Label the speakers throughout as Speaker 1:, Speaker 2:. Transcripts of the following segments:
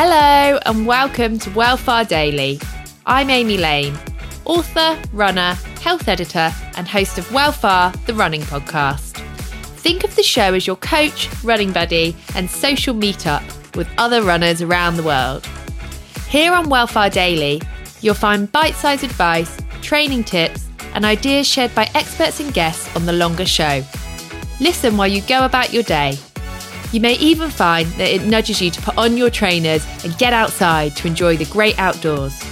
Speaker 1: Hello, and welcome to Wellfar Daily. I'm Amy Lane, author, runner, health editor, and host of Wellfar, the running podcast. Think of the show as your coach, running buddy, and social meetup with other runners around the world. Here on Wellfar Daily, you'll find bite sized advice, training tips, and ideas shared by experts and guests on the longer show. Listen while you go about your day. You may even find that it nudges you to put on your trainers and get outside to enjoy the great outdoors.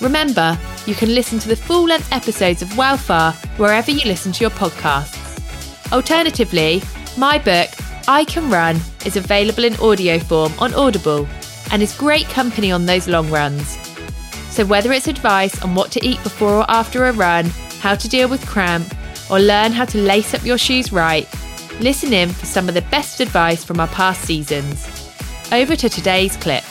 Speaker 1: Remember, you can listen to the full length episodes of Wellfar wherever you listen to your podcasts. Alternatively, my book, I Can Run, is available in audio form on Audible and is great company on those long runs. So, whether it's advice on what to eat before or after a run, how to deal with cramp, or learn how to lace up your shoes right, listen in for some of the best advice from our past seasons. Over to today's clip.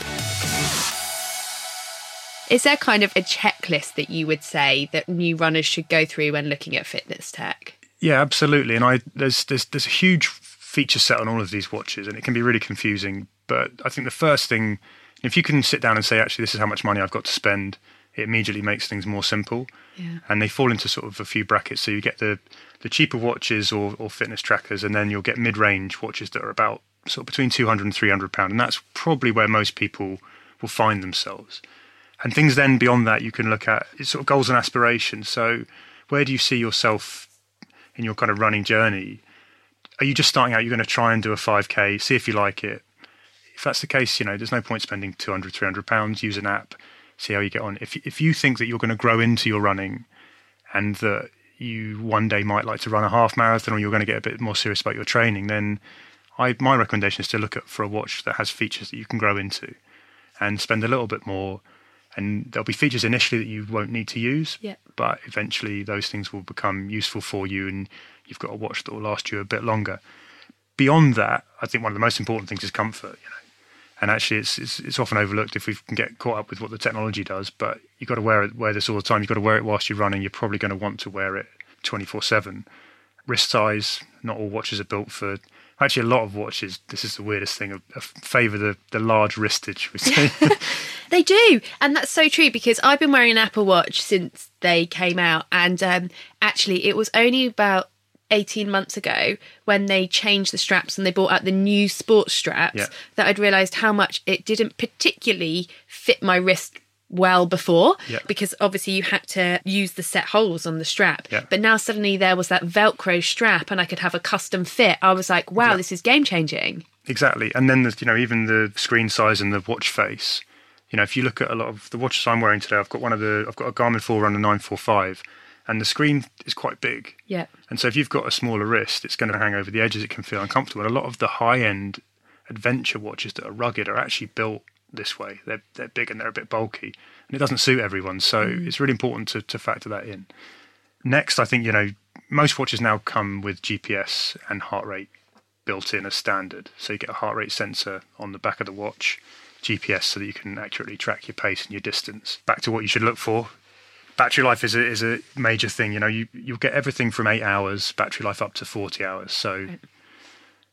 Speaker 1: Is there kind of a checklist that you would say that new runners should go through when looking at fitness tech?
Speaker 2: Yeah, absolutely. And I there's there's there's a huge feature set on all of these watches, and it can be really confusing. But I think the first thing, if you can sit down and say, actually, this is how much money I've got to spend, it immediately makes things more simple.
Speaker 1: Yeah.
Speaker 2: And they fall into sort of a few brackets. So you get the the cheaper watches or, or fitness trackers, and then you'll get mid range watches that are about sort of between 200 and 300 pound, and that's probably where most people will find themselves. And things then beyond that, you can look at it's sort of goals and aspirations. So where do you see yourself in your kind of running journey? Are you just starting out? You're going to try and do a 5k, see if you like it. If that's the case, you know, there's no point spending 200, 300 pounds. Use an app, see how you get on. If if you think that you're going to grow into your running, and that you one day might like to run a half marathon, or you're going to get a bit more serious about your training, then I my recommendation is to look at for a watch that has features that you can grow into, and spend a little bit more and there'll be features initially that you won't need to use
Speaker 1: Yeah.
Speaker 2: but eventually those things will become useful for you and you've got a watch that will last you a bit longer beyond that i think one of the most important things is comfort you know and actually it's it's, it's often overlooked if we can get caught up with what the technology does but you've got to wear it wear this all the time. You've got to wear it whilst you're running. You're probably going to want to wear it 24 7 wrist size not all watches are built for actually a lot of watches this is the weirdest thing favor the the large wristage we say.
Speaker 1: They do, and that's so true because I've been wearing an Apple Watch since they came out, and um, actually, it was only about 18 months ago when they changed the straps and they brought out the new sports straps
Speaker 2: Yeah.
Speaker 1: that I'd realised how much it didn't particularly fit my wrist well before
Speaker 2: Yeah.
Speaker 1: because obviously you had to use the set holes on the strap
Speaker 2: Yeah.
Speaker 1: but now suddenly there was that velcro strap and I could have a custom fit I was like wow this is game changing
Speaker 2: Exactly, and then there's you know even the screen size and the watch face. You know, if you look at a lot of the watches I'm wearing today, I've got one of the I've got a Garmin Forerunner 945, and the screen is quite big.
Speaker 1: yeah
Speaker 2: And so if you've got a smaller wrist, it's going to hang over the edges. It can feel uncomfortable. And a lot of the high end adventure watches that are rugged are actually built this way. They're they're big and they're a bit bulky, and it doesn't suit everyone. So mm. it's really important to to factor that in. Next, I think you know most watches now come with GPS and heart rate built in as standard. So you get a heart rate sensor on the back of the watch, GPS, so that you can accurately track your pace and your distance. Back to what you should look for. Battery life is a, is a major thing. You know, you you'll get everything from eight hours battery life up to forty hours. So,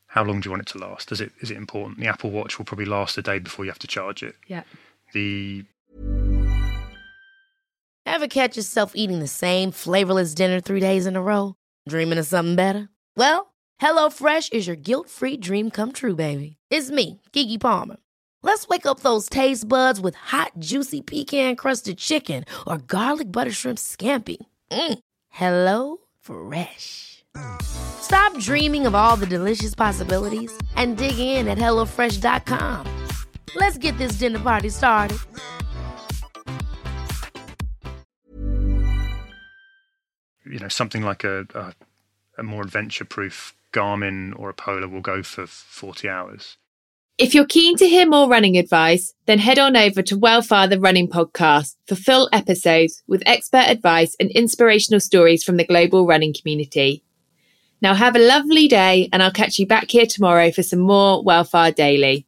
Speaker 2: how long do you want it to last? Is it is it important? The Apple Watch will probably last a day before you have to charge it.
Speaker 1: yeah
Speaker 2: The
Speaker 3: Ever catch yourself eating the same flavorless dinner three days in a row? Dreaming of something better? Well, HelloFresh is your guilt free dream come true, baby. It's me, Keke Palmer. Let's wake up those taste buds with hot, juicy pecan crusted chicken or garlic butter shrimp scampi. Mm. Hello Fresh. Stop dreaming of all the delicious possibilities and dig in at HelloFresh.com. Let's get this dinner party started.
Speaker 2: you know something like a a, a more adventure proof Garmin or a Polar will go for forty hours.
Speaker 1: If you're keen to hear more running advice, then head on over to Wellfar the Running Podcast for full episodes with expert advice and inspirational stories from the global running community. Now have a lovely day and I'll catch you back here tomorrow for some more Wellfar Daily.